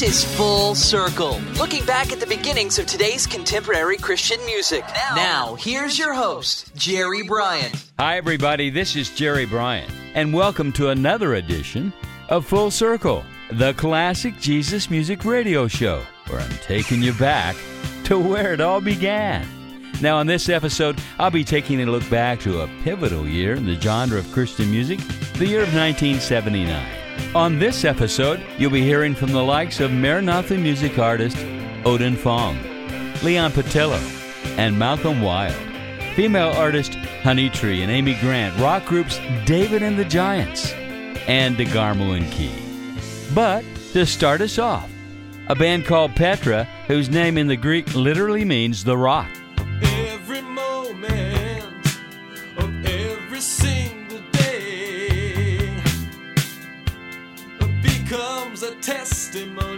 This is Full Circle, looking back at the beginnings of today's contemporary Christian music. Now, here's your host, Jerry Bryant. Hi, everybody. This is Jerry Bryant, and welcome to another edition of Full Circle, the classic Jesus music radio show, where I'm taking you back to where it all began. Now, on this episode, I'll be taking a look back to a pivotal year in the genre of Christian music, the year of 1979. On this episode, you'll be hearing from the likes of Maranatha music artist Odin Fong, Leon Patillo, and Malcolm Wild. Female artist Honey Tree and Amy Grant, rock groups David and the Giants, and DeGarmo and Key. But to start us off, a band called Petra, whose name in the Greek literally means the rock. A testimony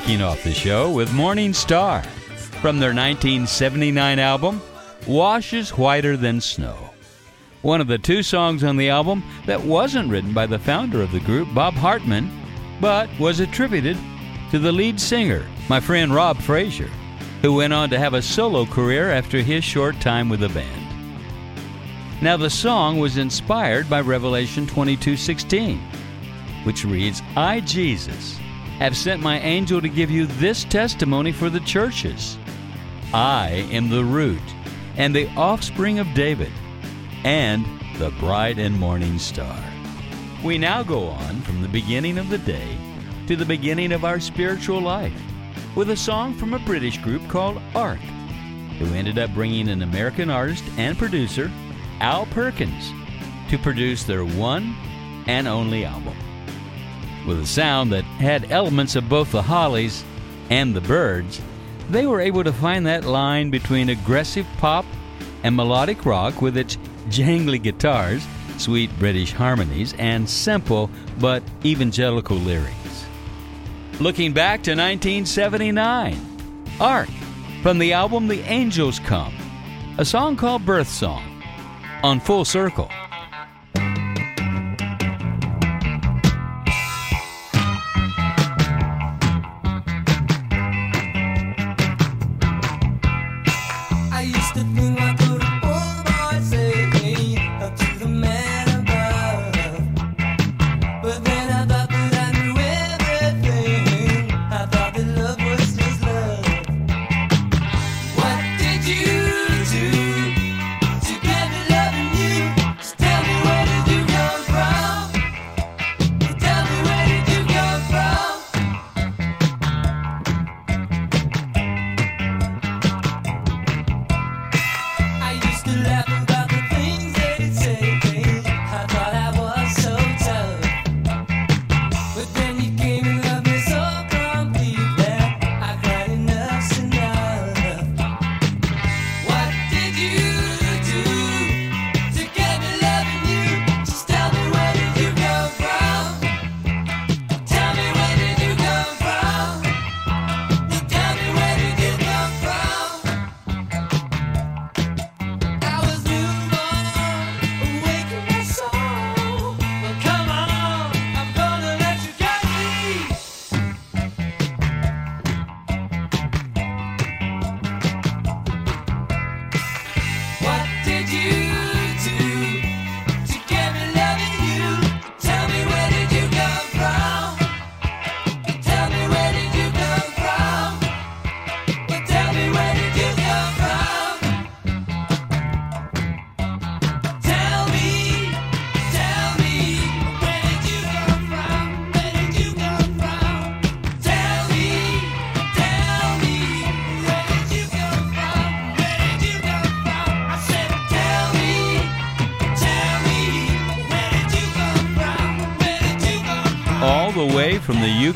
kicking off the show with Morning Star from their 1979 album, Washes Whiter Than Snow. One of the two songs on the album that wasn't written by the founder of the group, Bob Hartman, but was attributed to the lead singer, my friend Rob Frazier, who went on to have a solo career after his short time with the band. Now the song was inspired by Revelation 22:16, which reads, "I Jesus have sent my angel to give you this testimony for the churches. I am the root and the offspring of David and the bright and morning star." We now go on from the beginning of the day to the beginning of our spiritual life with a song from a British group called Ark, who ended up bringing an American artist and producer, Al Perkins, to produce their one and only album. With a sound that had elements of both the Hollies and the Byrds, they were able to find that line between aggressive pop and melodic rock with its jangly guitars, sweet British harmonies, and simple but evangelical lyrics. Looking back to 1979, Ark from the album The Angels Come, a song called Birth Song, on Full Circle.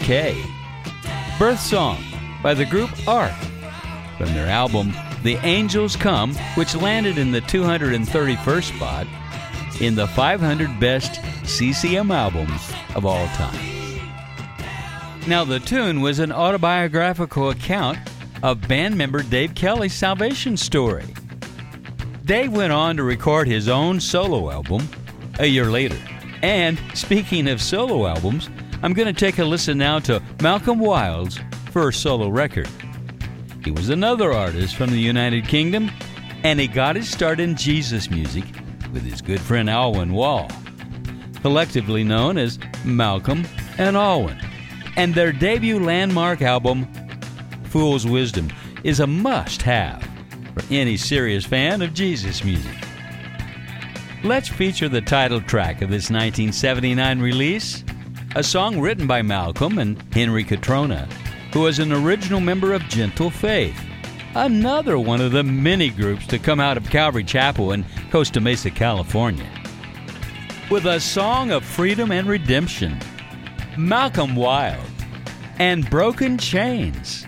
UK. Birth Song by the group Ark from their album The Angels Come, which landed in the 231st spot in the 500 best CCM albums of all time. Now, the tune was an autobiographical account of band member Dave Kelly's salvation story. Dave went on to record his own solo album a year later. And speaking of solo albums, I'm going to take a listen now to Malcolm Wild's first solo record. He was another artist from the United Kingdom, and he got his start in Jesus music with his good friend Alwyn Wall, collectively known as Malcolm and Alwyn. And their debut landmark album, Fool's Wisdom, is a must have for any serious fan of Jesus music. Let's feature the title track of this 1979 release, a song written by Malcolm and Henry Cutrona, who was an original member of Gentle Faith, another one of the many groups to come out of Calvary Chapel in Costa Mesa, California. With a song of freedom and redemption, Malcolm Wild and Broken Chains.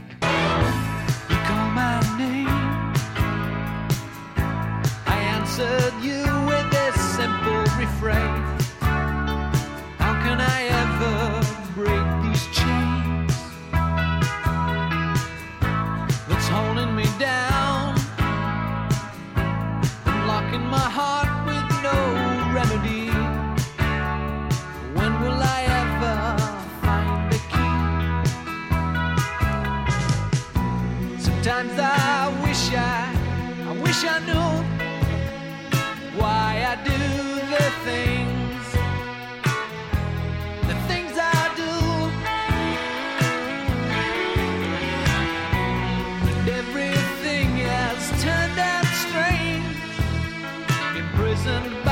Imprisoned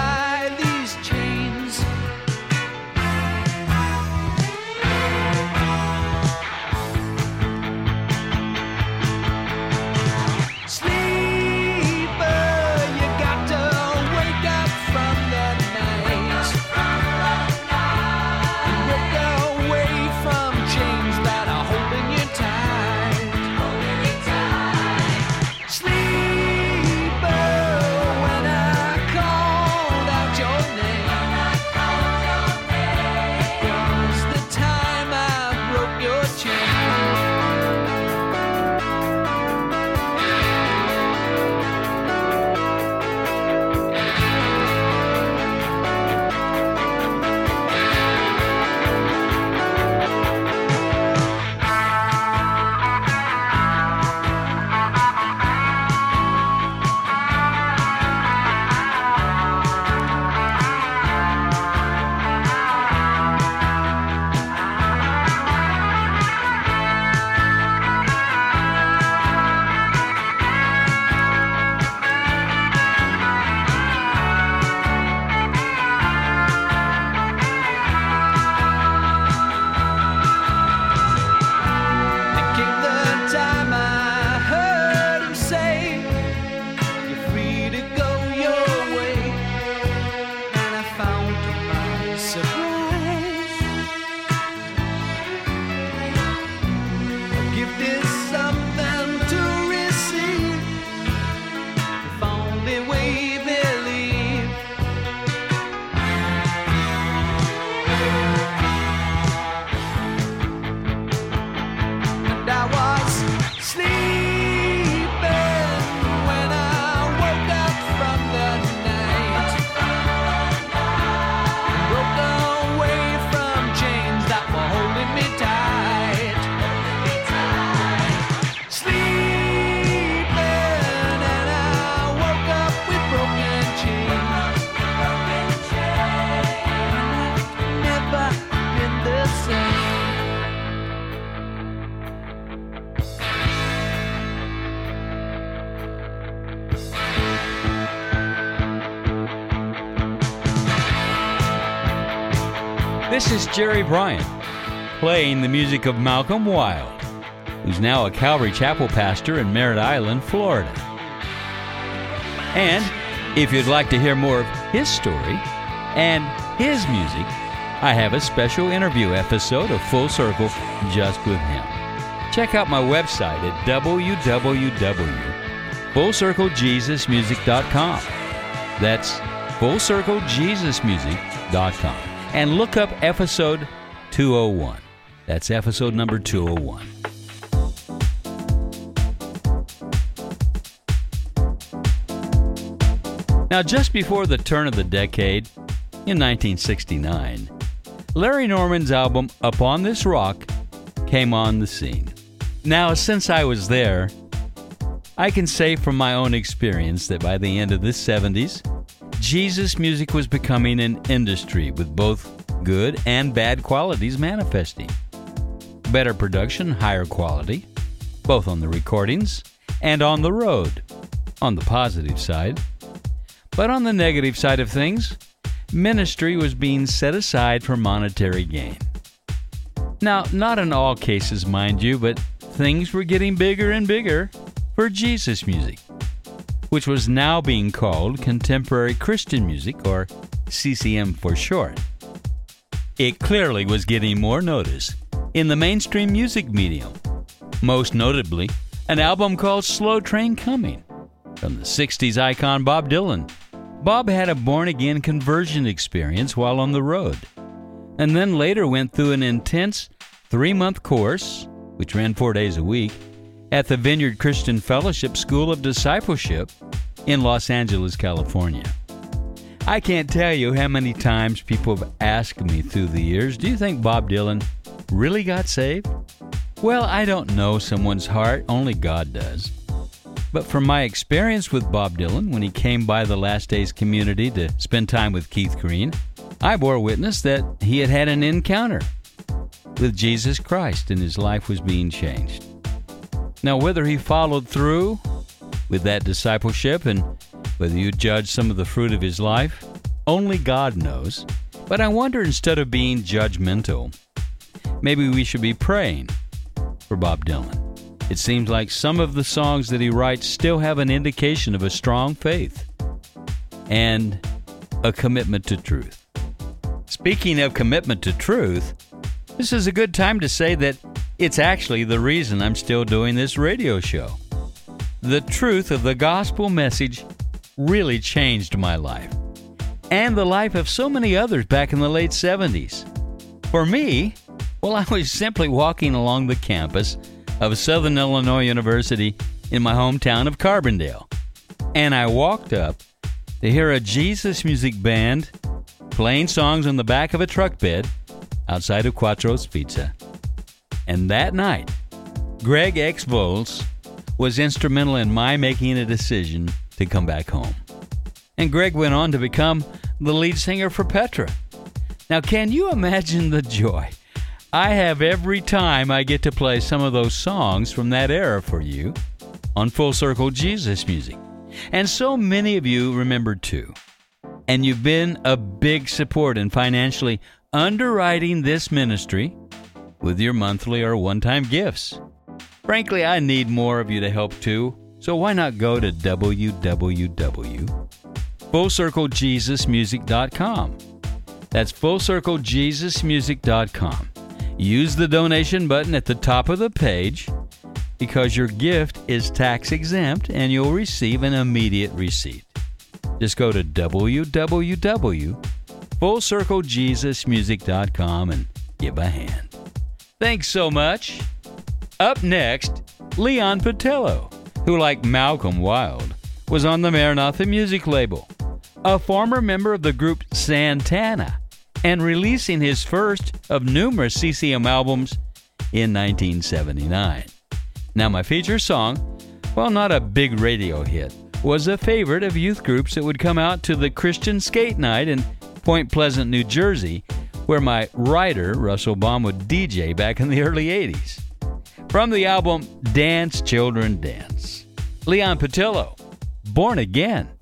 Bryant playing the music of Malcolm Wild, who's now a Calvary Chapel pastor in Merritt Island, Florida. And if you'd like to hear more of his story and his music, I have a special interview episode of Full Circle just with him. Check out my website at www.fullcirclejesusmusic.com. That's fullcirclejesusmusic.com. And look up episode 201. That's episode number 201. Now, just before the turn of the decade, in 1969, Larry Norman's album Upon This Rock came on the scene. Now, since I was there, I can say from my own experience that by the end of the 70s, Jesus music was becoming an industry with both good and bad qualities manifesting. Better production, higher quality, both on the recordings and on the road, on the positive side. But on the negative side of things, ministry was being set aside for monetary gain. Now, not in all cases, mind you, but things were getting bigger and bigger for Jesus music, which was now being called contemporary Christian music, or CCM for short. It clearly was getting more notice in the mainstream music medium, most notably an album called Slow Train Coming from the 60s icon Bob Dylan. Bob had a born again conversion experience while on the road, and then later went through an intense three month course, which ran four days a week, at the Vineyard Christian Fellowship School of Discipleship in Los Angeles, California. I can't tell you how many times people have asked me through the years, do you think Bob Dylan really got saved? Well, I don't know someone's heart, only God does. But from my experience with Bob Dylan when he came by the Last Days community to spend time with Keith Green, I bore witness that he had had an encounter with Jesus Christ and his life was being changed. Now, whether he followed through with that discipleship and whether you judge some of the fruit of his life, only God knows. But I wonder instead of being judgmental, maybe we should be praying for Bob Dylan. It seems like some of the songs that he writes still have an indication of a strong faith and a commitment to truth. Speaking of commitment to truth, this is a good time to say that it's actually the reason I'm still doing this radio show. The truth of the gospel message really changed my life and the life of so many others back in the late 70s. For me, well, I was simply walking along the campus of Southern Illinois University in my hometown of Carbondale. And I walked up to hear a Jesus music band playing songs on the back of a truck bed outside of Quattro's Pizza. And that night, Greg X. Volz was instrumental in my making a decision to come back home. And Greg went on to become the lead singer for Petra. Now, can you imagine the joy I have every time I get to play some of those songs from that era for you on Full Circle Jesus music. And so many of you remember too. And you've been a big support in financially underwriting this ministry with your monthly or one time gifts. Frankly, I need more of you to help too, so why not go to www.fullcirclejesusmusic.com. That's fullcirclejesusmusic.com. Use the donation button at the top of the page because your gift is tax exempt and you'll receive an immediate receipt. Just go to www.fullcirclejesusmusic.com and give a hand. Thanks so much. Up next, Leon Patillo, who, like Malcolm Wild, was on the Maranatha music label, a former member of the group Santana and releasing his first of numerous CCM albums in 1979. Now, my feature song, while not a big radio hit, was a favorite of youth groups that would come out to the Christian Skate Night in Point Pleasant, New Jersey, where my writer, Russell Baum, would DJ back in the early 80s. From the album Dance Children Dance, Leon Patillo, Born Again.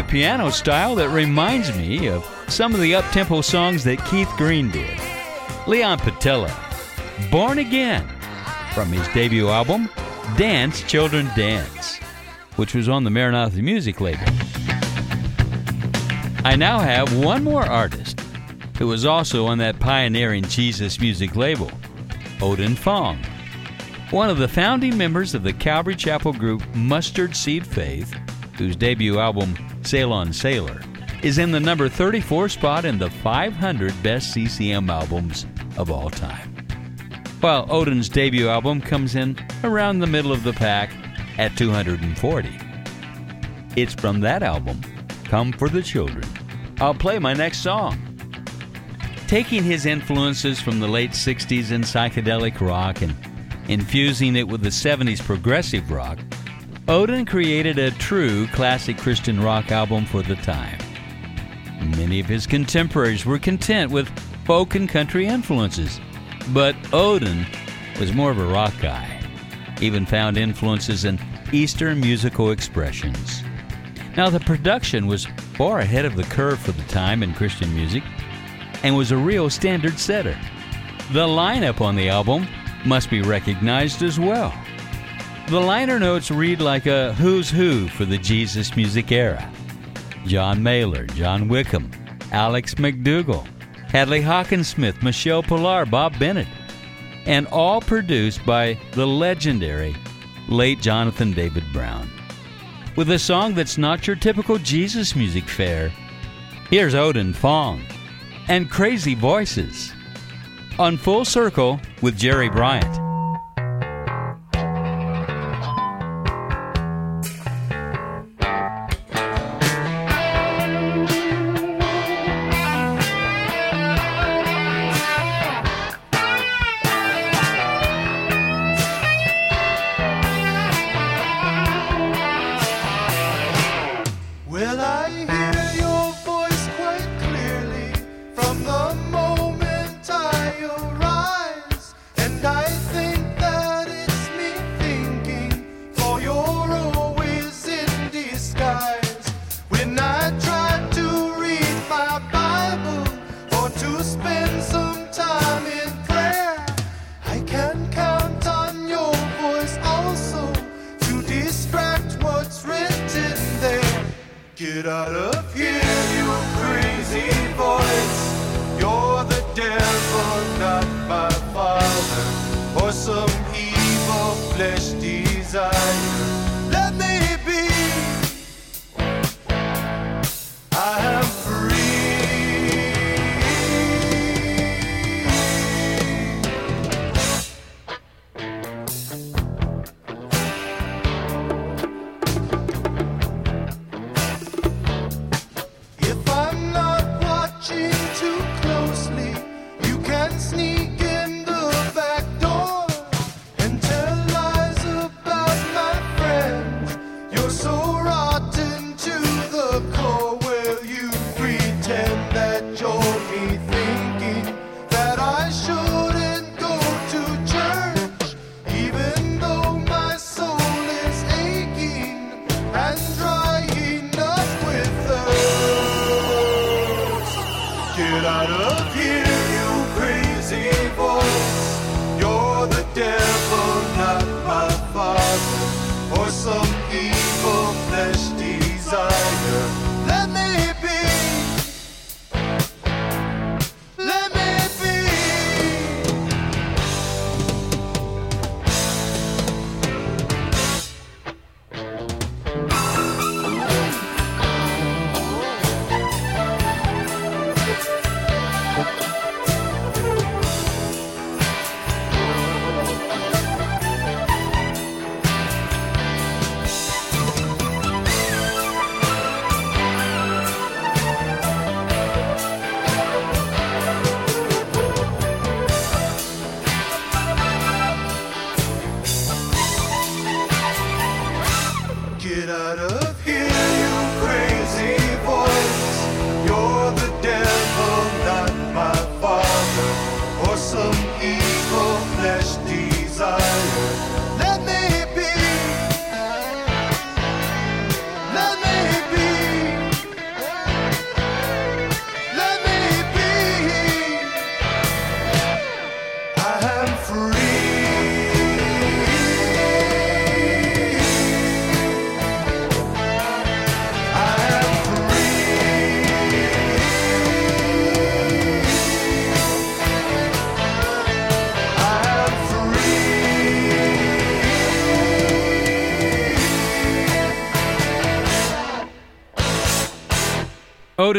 A piano style that reminds me of some of the up-tempo songs that Keith Green did. Leon Patillo, Born Again, from his debut album, Dance Children Dance, which was on the Maranatha Music label. I now have one more artist who was also on that pioneering Jesus music label, Odin Fong. One of the founding members of the Calvary Chapel group Mustard Seed Faith, whose debut album, Sail on Sailor, is in the number 34 spot in the 500 best CCM albums of all time. While Odin's debut album comes in around the middle of the pack at 240. It's from that album, Come for the Children. I'll play my next song. Taking his influences from the late 60s in psychedelic rock and infusing it with the 70s progressive rock, Odin created a true classic Christian rock album for the time. Many of his contemporaries were content with folk and country influences, but Odin was more of a rock guy, even found influences in Eastern musical expressions. Now, the production was far ahead of the curve for the time in Christian music and was a real standard setter. The lineup on the album must be recognized as well. The liner notes read like a who's who for the Jesus music era John Mehler, John Wickham, Alex McDougall, Hadley Hockensmith, Michelle Pillar, Bob Bennett, and all produced by the legendary late Jonathan David Brown. With a song that's not your typical Jesus music fare, here's Odin Fong and Crazy Voices on Full Circle with Jerry Bryant. Out of here, you crazy voice. You're the devil,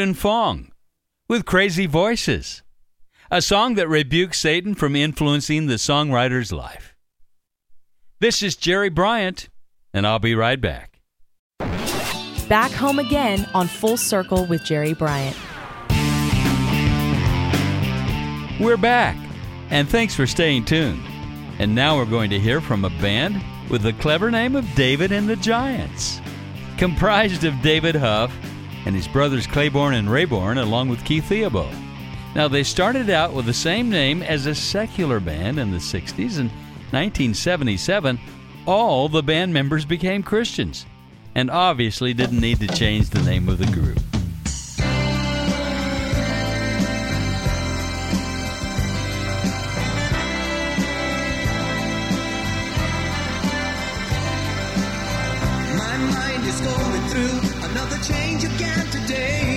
Odin Fong with Crazy Voices, a song that rebukes Satan from influencing the songwriter's life. This is Jerry Bryant, and I'll be right back. Back home again on Full Circle with Jerry Bryant. We're back, and thanks for staying tuned. And now we're going to hear from a band with the clever name of David and the Giants, comprised of David Huff and his brothers Claiborne and Rayborn, along with Keith Theobald. Now, they started out with the same name as a secular band in the 60s. and 1977, all the band members became Christians and obviously didn't need to change the name of the group. Another change again today.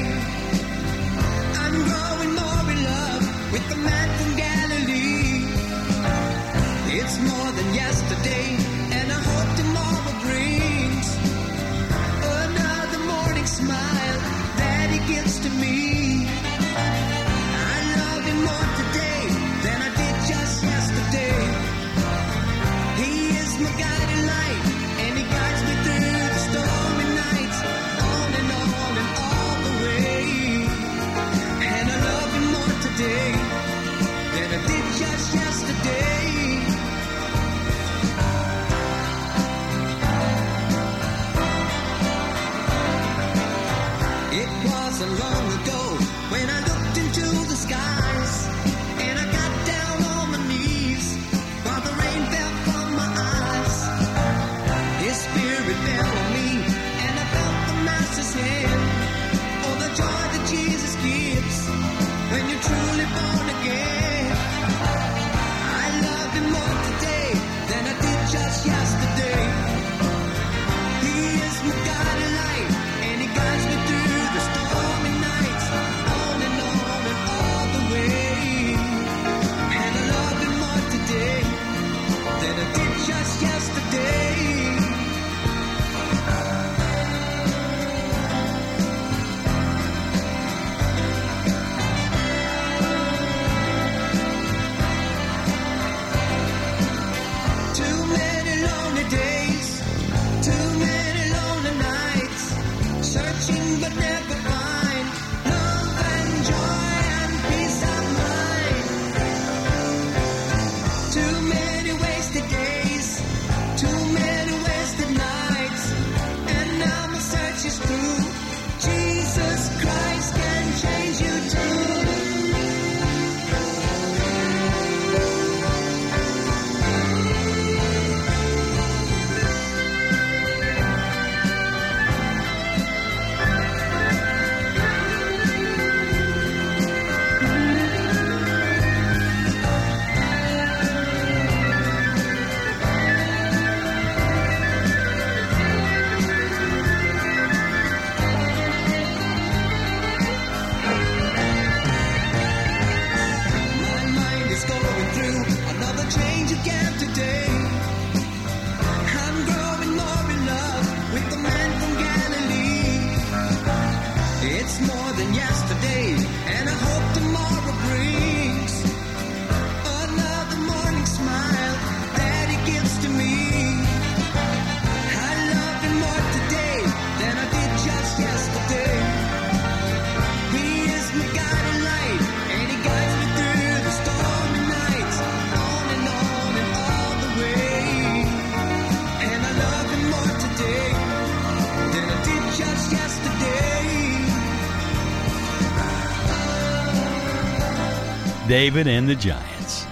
David and the Giants.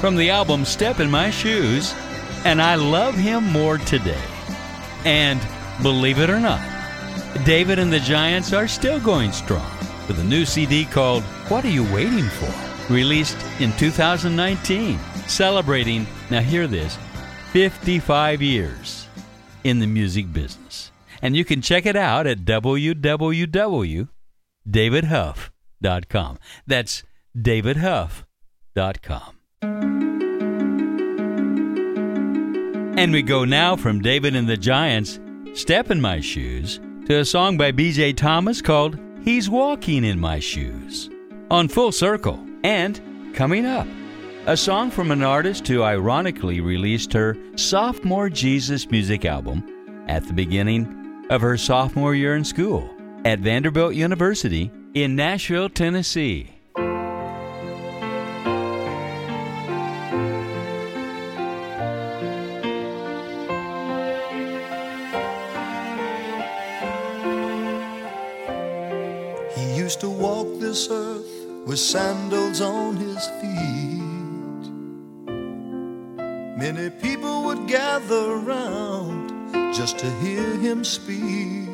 From the album Step in My Shoes, and I Love Him More Today. And believe it or not, David and the Giants are still going strong with a new CD called What Are You Waiting For? released in 2019, celebrating, now hear this, 55 years in the music business. And you can check it out at www.davidhuff.com. That's davidhuff.com. And we go now from David and the Giants, Step in My Shoes, to a song by BJ Thomas called He's Walking in My Shoes on Full Circle. And coming up, a song from an artist who ironically released her sophomore Jesus music album at the beginning of her sophomore year in school at Vanderbilt University in Nashville, Tennessee. To hear him speak.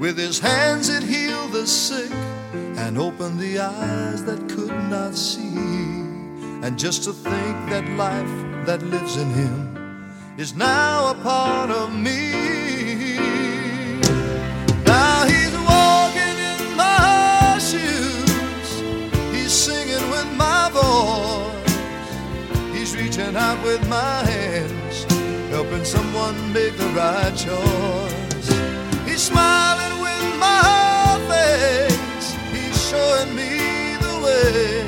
With his hands, he'd heal the sick and open the eyes that could not see. And just to think that life that lives in him is now a part of me. Now he's walking in my shoes. He's singing with my voice. He's reaching out with my hands, helping someone make the right choice. He's smiling with my face. He's showing me the way.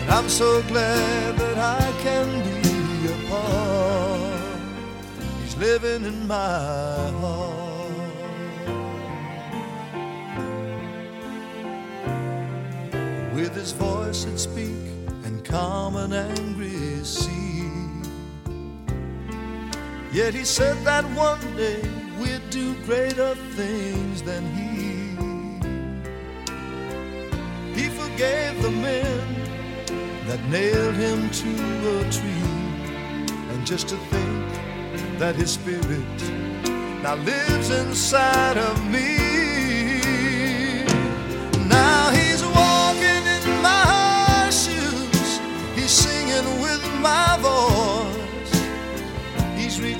And I'm so glad that I can be a part. He's living in my heart. With his voice he'd speak and calm an angry sea. Yet he said that one day we'd do greater things than he. He forgave the men that nailed him to a tree. And just to think that his spirit now lives inside of me.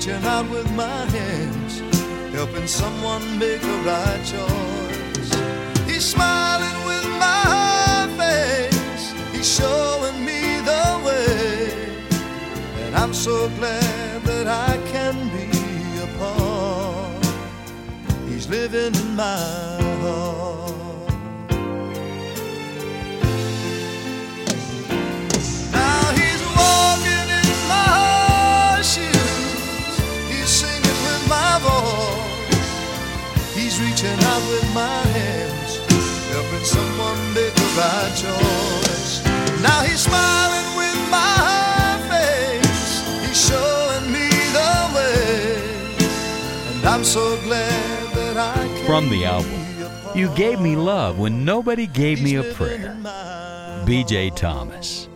Reaching out with my hands, helping someone make the right choice. He's smiling with my face. He's showing me the way. And I'm so glad that I can be a part. He's living in my reaching out with my hands, helping someone make the right choice. Now he's smiling with my face. He's showing me the way. And I'm so glad that I can From the album, be a part. You Gave Me Love When Nobody Gave Me a Prayer. BJ Thomas.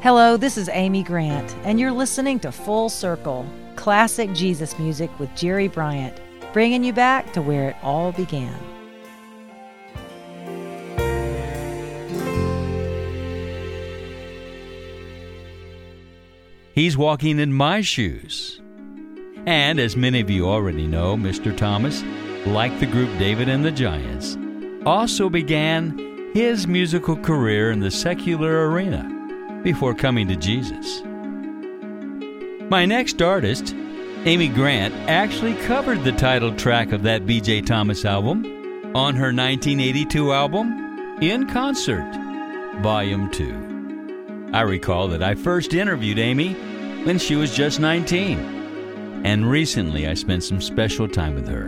Hello, this is Amy Grant, and you're listening to Full Circle Classic Jesus Music with Jerry Bryant, bringing you back to where it all began. He's walking in my shoes. And as many of you already know, Mr. Thomas, like the group David and the Giants, also began his musical career in the secular arena before coming to Jesus. My next artist, Amy Grant, actually covered the title track of that BJ Thomas album on her 1982 album, In Concert, Volume 2. I recall that I first interviewed Amy when she was just 19. And recently I spent some special time with her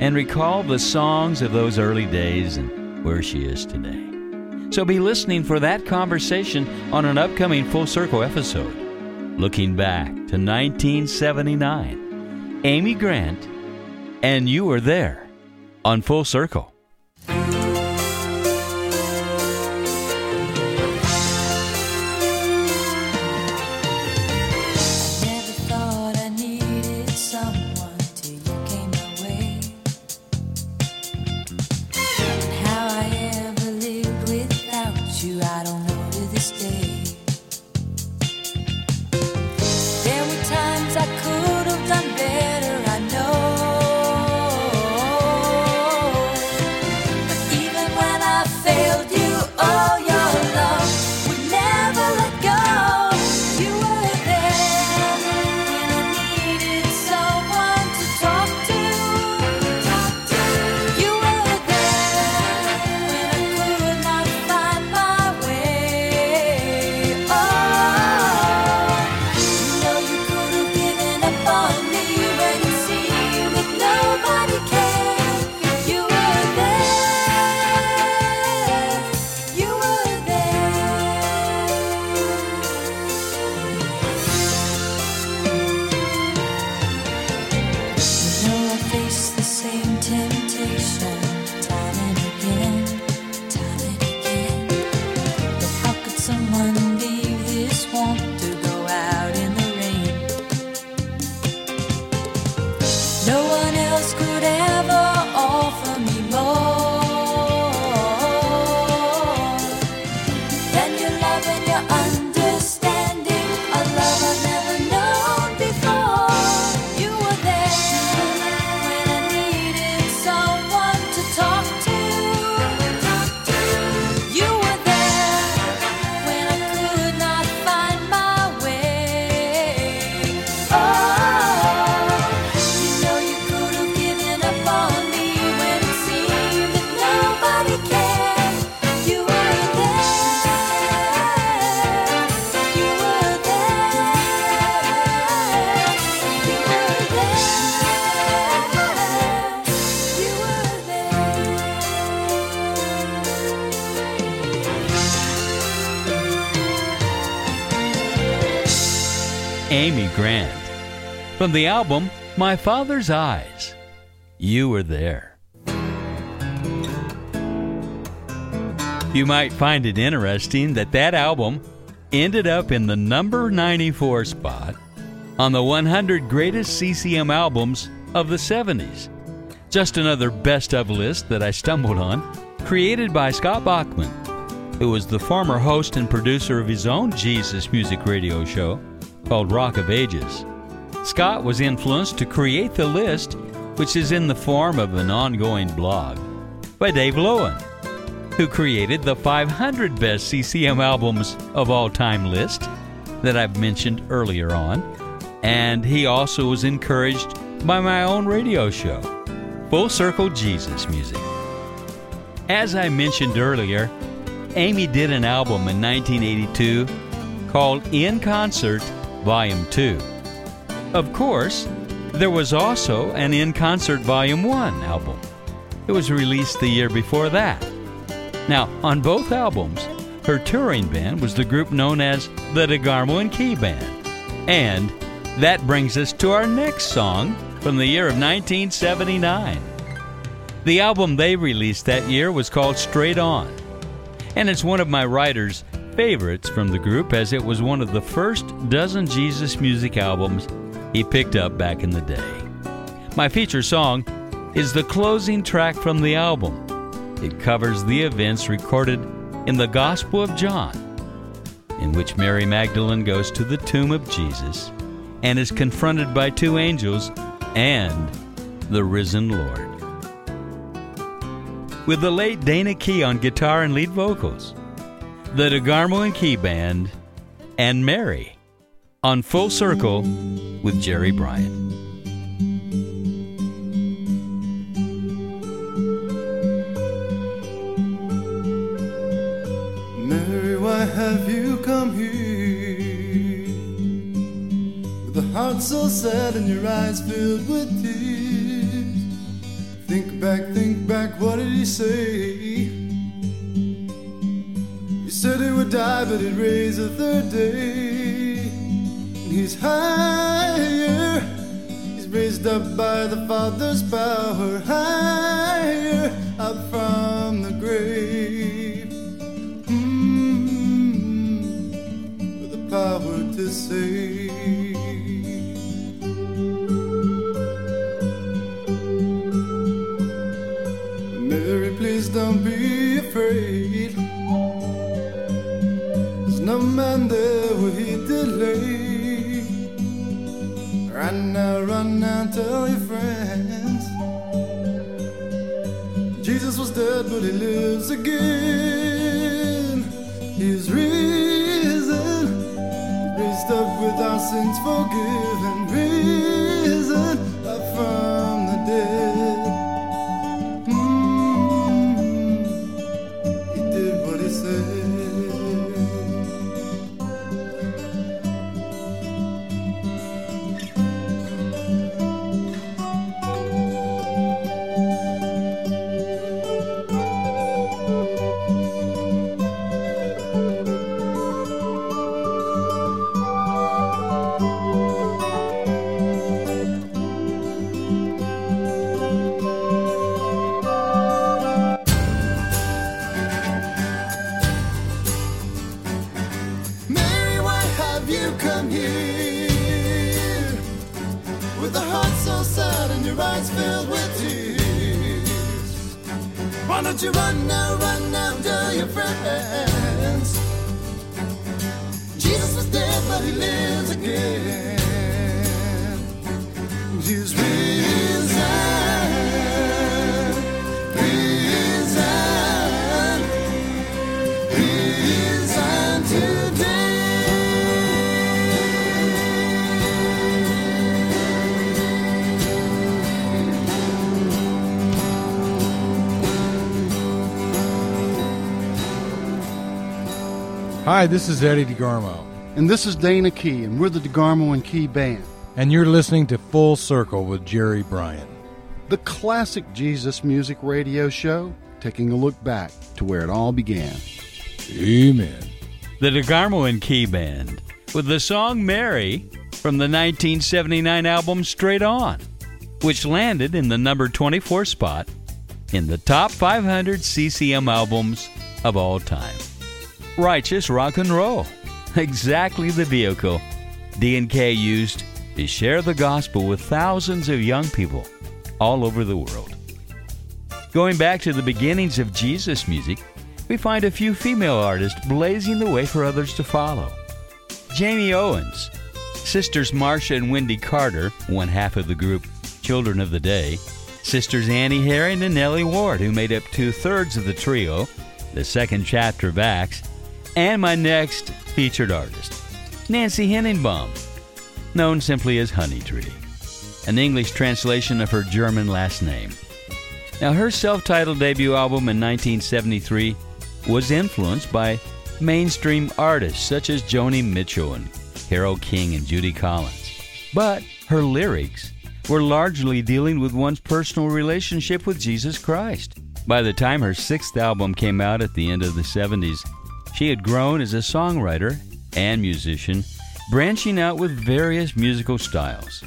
and recall the songs of those early days and where she is today. So be listening for that conversation on an upcoming Full Circle episode. Looking back to 1979, Amy Grant, and you were there on Full Circle. From the album My Father's Eyes. You were there. You might find it interesting that that album ended up in the number 94 spot on the 100 greatest CCM albums of the 70s. Just another best of list that I stumbled on, created by Scott Bachman, who was the former host and producer of his own Jesus music radio show called Rock of Ages. Scott was influenced to create the list, which is in the form of an ongoing blog, by Dave Lowen, who created the 500 best CCM albums of all time list that I've mentioned earlier on. And he also was encouraged by my own radio show, Full Circle Jesus Music. As I mentioned earlier, Amy did an album in 1982 called In Concert Volume 2. Of course, there was also an In Concert Volume 1 album. It was released the year before that. Now, on both albums, her touring band was the group known as the DeGarmo and Key Band. And that brings us to our next song from the year of 1979. The album they released that year was called Straight On, and it's one of my writer's favorites from the group as it was one of the first dozen Jesus music albums he picked up back in the day. My feature song is the closing track from the album. It covers the events recorded in the Gospel of John, in which Mary Magdalene goes to the tomb of Jesus and is confronted by two angels and the risen Lord. With the late Dana Key on guitar and lead vocals, the DeGarmo and Key Band, and Mary on Full Circle with Jerry Bryant. Mary, why have you come here? With a heart so sad and your eyes filled with tears. Think back, think back, what did he say? He said he would die, but he'd raise a third day. He's higher, he's raised up by the Father's power, higher up from the grave. Mm, with the power to save. Mary, please don't be afraid. There's no man there where he delay. Run now, run now, tell your friends. Jesus was dead, but he lives again. He's risen, raised up with our sins forgiven, Hi, this is Eddie DeGarmo, And this is Dana Key, and we're the DeGarmo and Key Band, and you're listening to Full Circle with Jerry Bryant. the classic Jesus music radio show, taking a look back to where it all began. Amen. The DeGarmo and Key Band with the song Mary from the 1979 album Straight On, which landed in the number 24 spot in the top 500 CCM albums of all time. Righteous rock and roll. Exactly the vehicle D&K used to share the gospel with thousands of young people all over the world. Going back to the beginnings of Jesus music, we find a few female artists blazing the way for others to follow. Jamie Owens, sisters Marcia and Wendy Carter, one half of the group Children of the Day, sisters Annie Herring and Nellie Ward, who made up two thirds of the trio, the second chapter of Acts, and my next featured artist, Nancy Henigbaum, known simply as Honeytree, an English translation of her German last name. Now, her self titled debut album in 1973 was influenced by mainstream artists such as Joni Mitchell and Carole King and Judy Collins. But her lyrics were largely dealing with one's personal relationship with Jesus Christ. By the time her sixth album came out at the end of the 70s, she had grown as a songwriter and musician, branching out with various musical styles.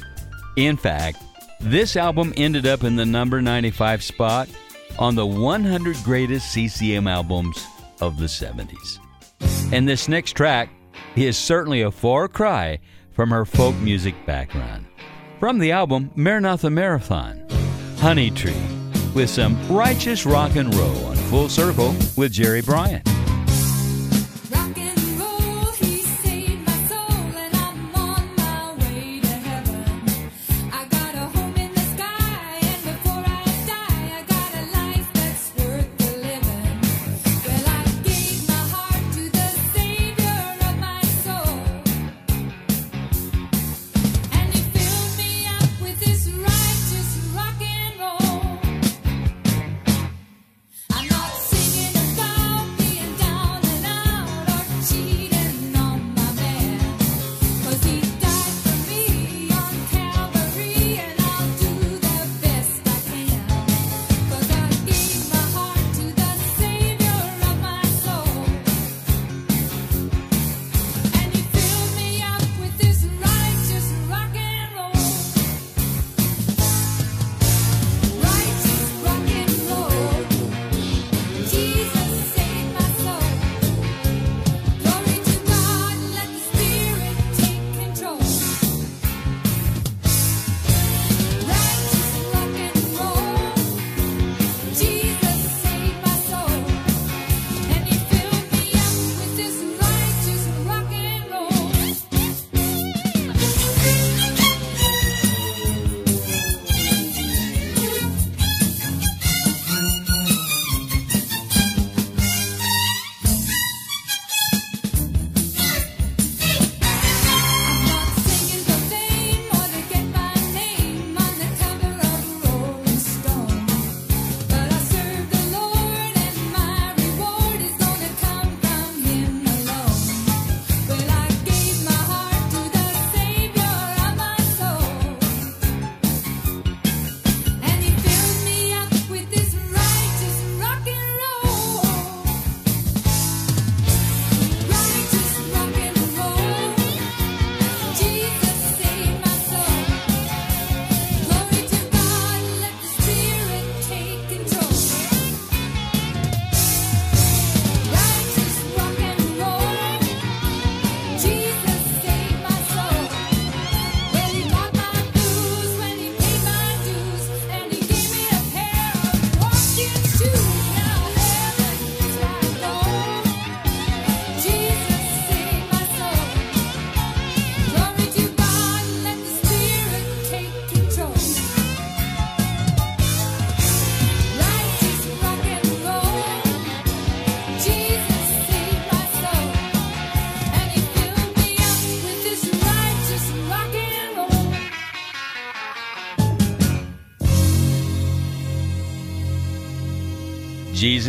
In fact, this album ended up in the number 95 spot on the 100 greatest CCM albums of the 70s. And this next track is certainly a far cry from her folk music background. From the album Maranatha Marathon, Honey Tree, with some righteous rock and roll on Full Circle with Jerry Bryant.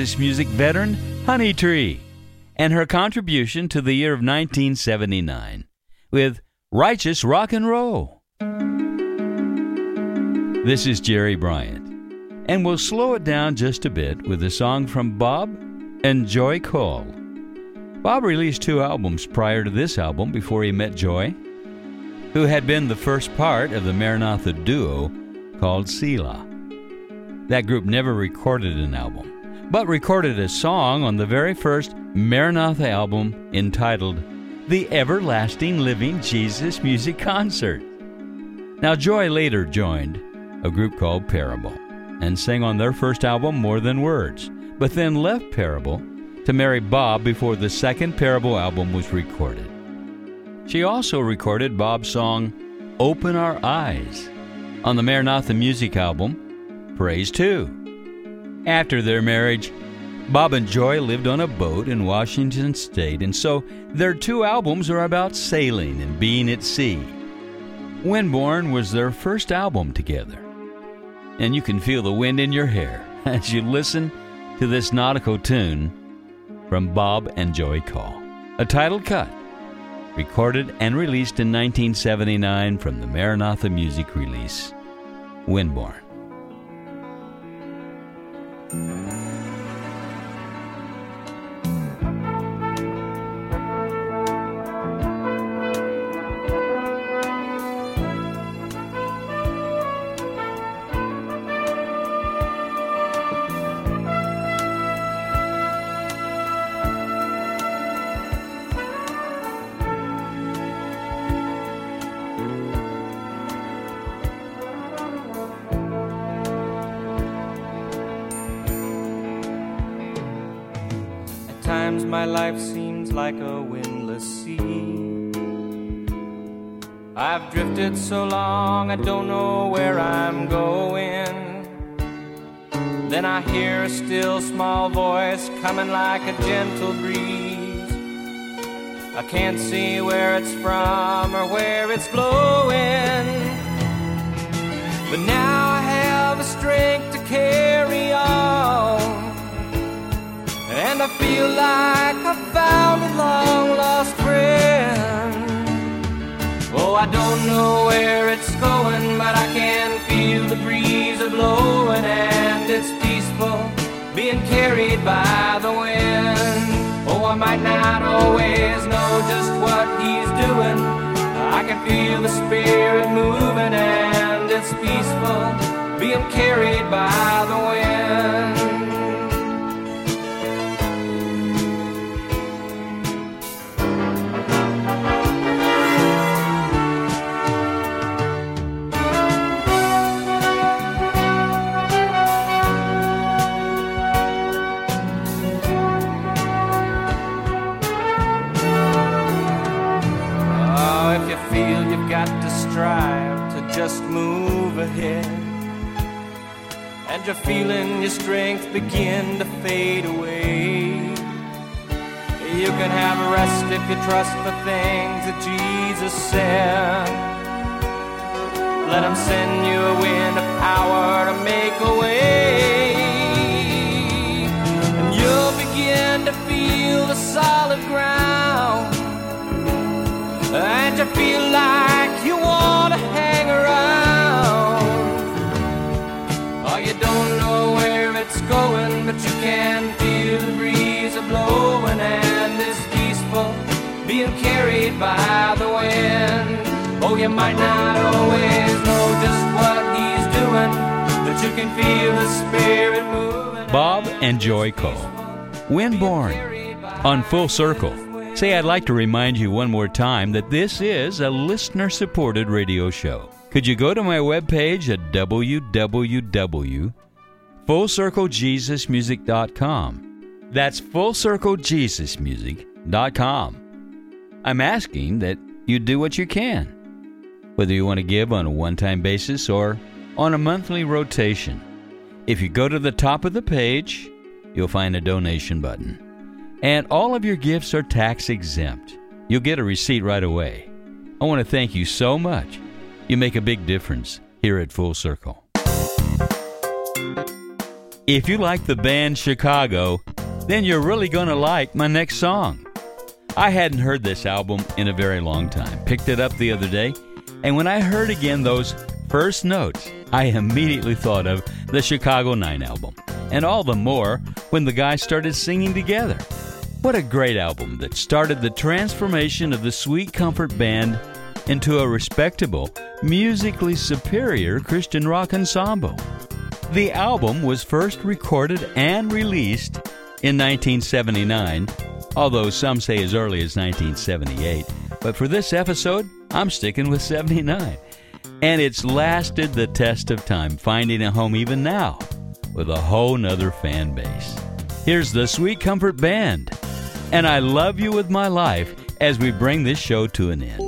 Jesus music veteran Honey Tree and her contribution to the year of 1979 with Righteous Rock and Roll. This is Jerry Bryant, and we'll slow it down just a bit with a song from Bob and Joy Cull. Bob released two albums prior to this album before he met Joy, who had been the first part of the Maranatha duo called Selah. That group never recorded an album, but recorded a song on the very first Maranatha album entitled The Everlasting Living Jesus Music Concert. Now, Joy later joined a group called Parable and sang on their first album More Than Words, but then left Parable to marry Bob before the second Parable album was recorded. She also recorded Bob's song Open Our Eyes on the Maranatha Music album Praise 2. After their marriage, Bob and Joy lived on a boat in Washington State, and so their two albums are about sailing and being at sea. Windborne was their first album together, and you can feel the wind in your hair as you listen to this nautical tune from Bob and Joy Cull, a title cut, recorded and released in 1979 from the Maranatha Music release, Windborne. Can't see where it's from or where it's blowing. Know just what he's doing. I can feel the spirit moving, and it's peaceful being carried by the wind. Begin to fade away, you can have rest if you trust the things that Jesus said. Let Him send you a wind of power to make a way. And you'll begin to feel the solid ground. And you feel like you can feel the breeze a blowing, and peaceful being carried by the wind. Oh, you might not always know just what he's doing, but you can feel the spirit moving. Bob and Joy Cull. when born, on Full Circle. Say, I'd like to remind you one more time that this is a listener supported radio show. Could you go to my webpage at www.fullcirclejesusmusic.com? That's fullcirclejesusmusic.com. I'm asking that you do what you can, whether you want to give on a one time basis or on a monthly rotation. If you go to the top of the page, you'll find a donation button. And all of your gifts are tax exempt. You'll get a receipt right away. I want to thank you so much. You make a big difference here at Full Circle. If you like the band Chicago, then you're really going to like my next song. I hadn't heard this album in a very long time. Picked it up the other day, and when I heard again those first notes, I immediately thought of the Chicago 9 album. And all the more when the guys started singing together. What a great album that started the transformation of the Sweet Comfort Band into a respectable, musically superior Christian rock ensemble. The album was first recorded and released in 1979, although some say as early as 1978. But for this episode, I'm sticking with 79. And it's lasted the test of time, finding a home even now with a whole nother fan base. Here's the Sweet Comfort Band, and I love you with my life as we bring this show to an end.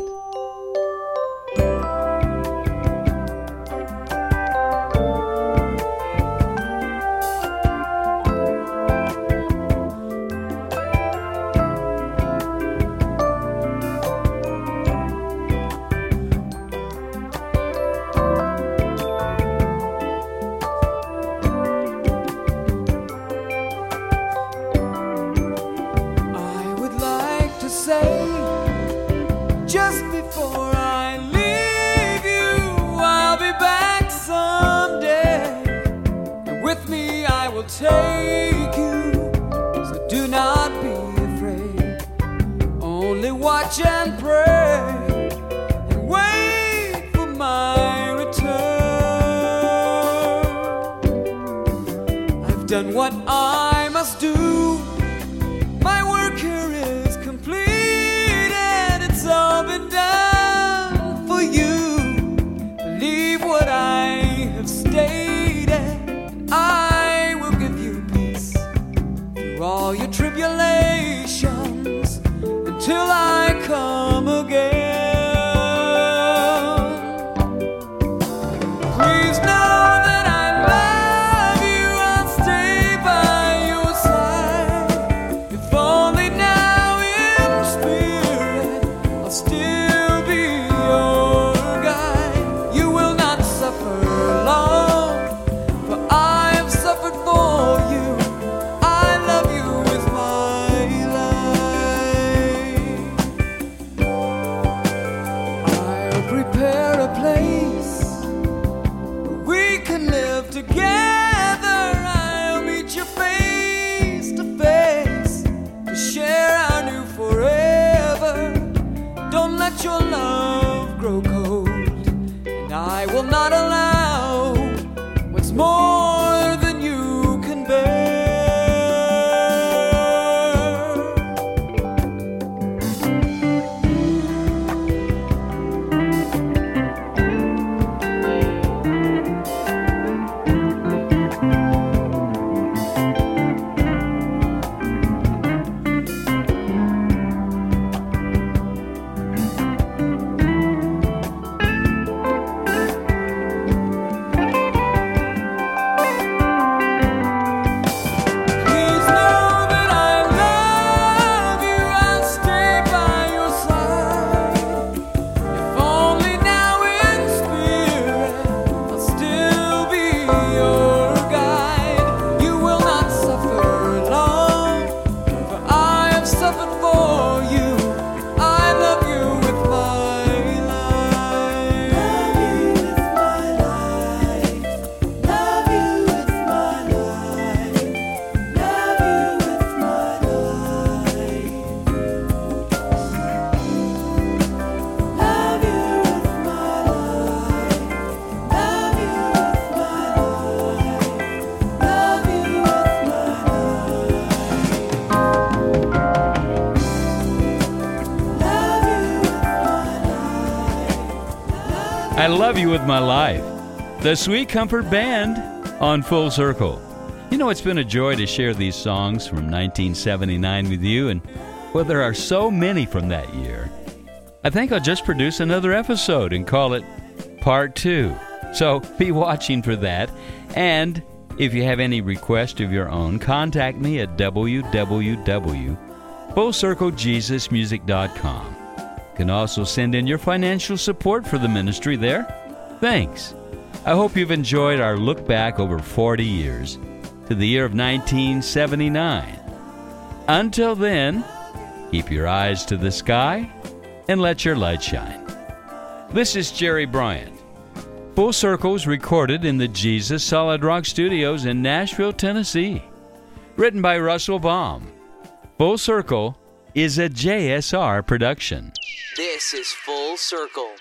Love You With My Life. The Sweet Comfort Band on Full Circle. You know, it's been a joy to share these songs from 1979 with you, and well, there are so many from that year. I think I'll just produce another episode and call it Part 2. So be watching for that. And if you have any request of your own, contact me at www.fullcirclejesusmusic.com. You can also send in your financial support for the ministry there. Thanks. I hope you've enjoyed our look back over 40 years. to the year of 1979. Until then, keep your eyes to the sky and let your light shine. This is Jerry Bryant. Full Circle is recorded in the Jesus Solid Rock Studios in Nashville, Tennessee. Written by Russell Baum. Full Circle is a JSR production. This is Full Circle.